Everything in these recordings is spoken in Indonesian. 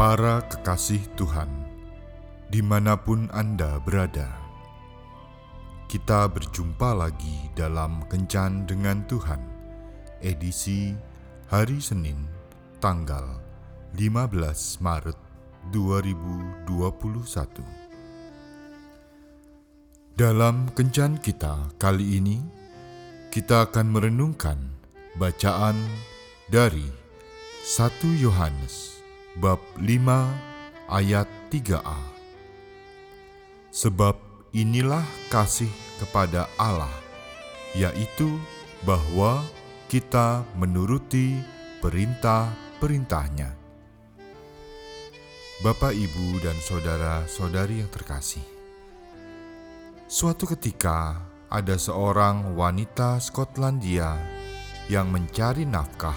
Para kekasih Tuhan, di mana pun Anda berada, kita berjumpa lagi dalam Kencan dengan Tuhan, edisi hari Senin, tanggal 15 Maret 2021. Dalam Kencan kita kali ini, kita akan merenungkan bacaan dari 1 Yohanes bab 5 ayat 3a. Sebab inilah kasih kepada Allah, yaitu bahwa kita menuruti perintah-perintahnya. Bapak, Ibu, dan saudara-saudari yang terkasih, suatu ketika ada seorang wanita Skotlandia yang mencari nafkah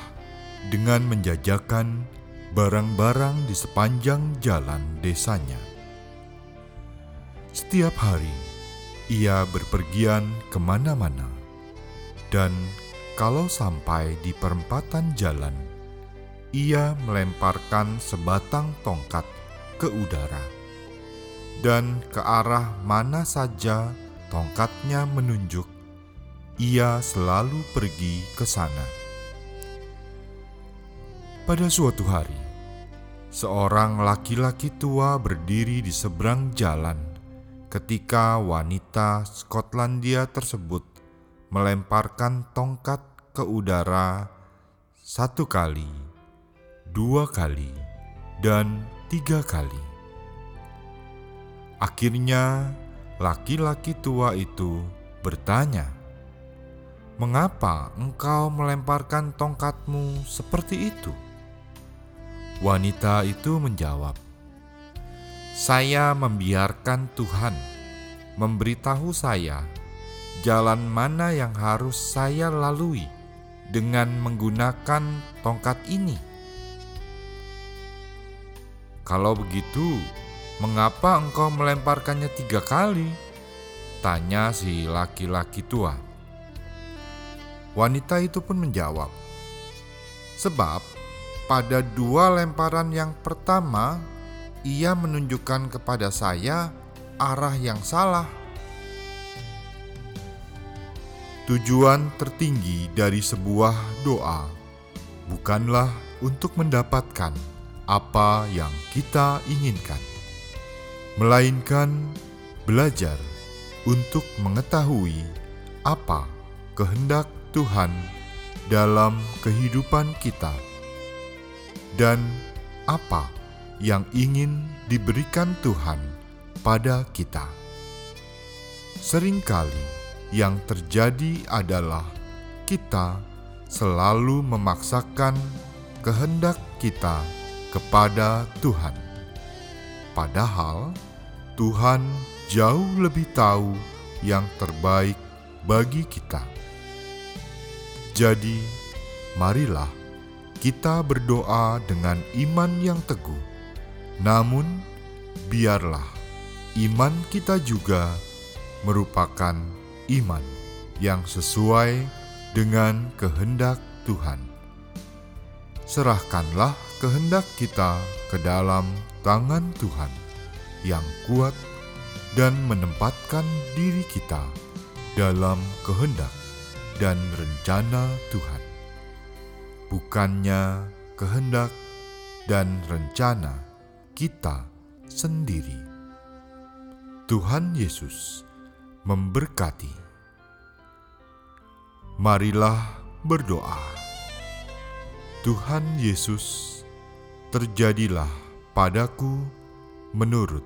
dengan menjajakan barang-barang di sepanjang jalan desanya. Setiap hari, ia berpergian ke mana-mana, dan kalau sampai di perempatan jalan, ia melemparkan sebatang tongkat ke udara, dan ke arah mana saja tongkatnya menunjuk, ia selalu pergi ke sana. Pada suatu hari, seorang laki-laki tua berdiri di seberang jalan ketika wanita Skotlandia tersebut melemparkan tongkat ke udara satu kali, dua kali, dan tiga kali. Akhirnya, laki-laki tua itu bertanya, "Mengapa engkau melemparkan tongkatmu seperti itu?" Wanita itu menjawab, "Saya membiarkan Tuhan memberitahu saya jalan mana yang harus saya lalui dengan menggunakan tongkat ini. Kalau begitu, mengapa engkau melemparkannya tiga kali?" tanya si laki-laki tua. Wanita itu pun menjawab, "Sebab pada dua lemparan yang pertama, ia menunjukkan kepada saya arah yang salah. Tujuan tertinggi dari sebuah doa bukanlah untuk mendapatkan apa yang kita inginkan, melainkan belajar untuk mengetahui apa kehendak Tuhan dalam kehidupan kita dan apa yang ingin diberikan Tuhan pada kita. Seringkali yang terjadi adalah kita selalu memaksakan kehendak kita kepada Tuhan, padahal Tuhan jauh lebih tahu yang terbaik bagi kita. Jadi, marilah kita berdoa dengan iman yang teguh, namun biarlah iman kita juga merupakan iman yang sesuai dengan kehendak Tuhan. Serahkanlah kehendak kita ke dalam tangan Tuhan yang kuat dan menempatkan diri kita dalam kehendak dan rencana Tuhan bukannya kehendak dan rencana kita sendiri. Tuhan Yesus memberkati. Marilah berdoa. Tuhan Yesus, terjadilah padaku menurut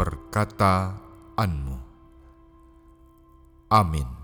perkataanmu. Amin.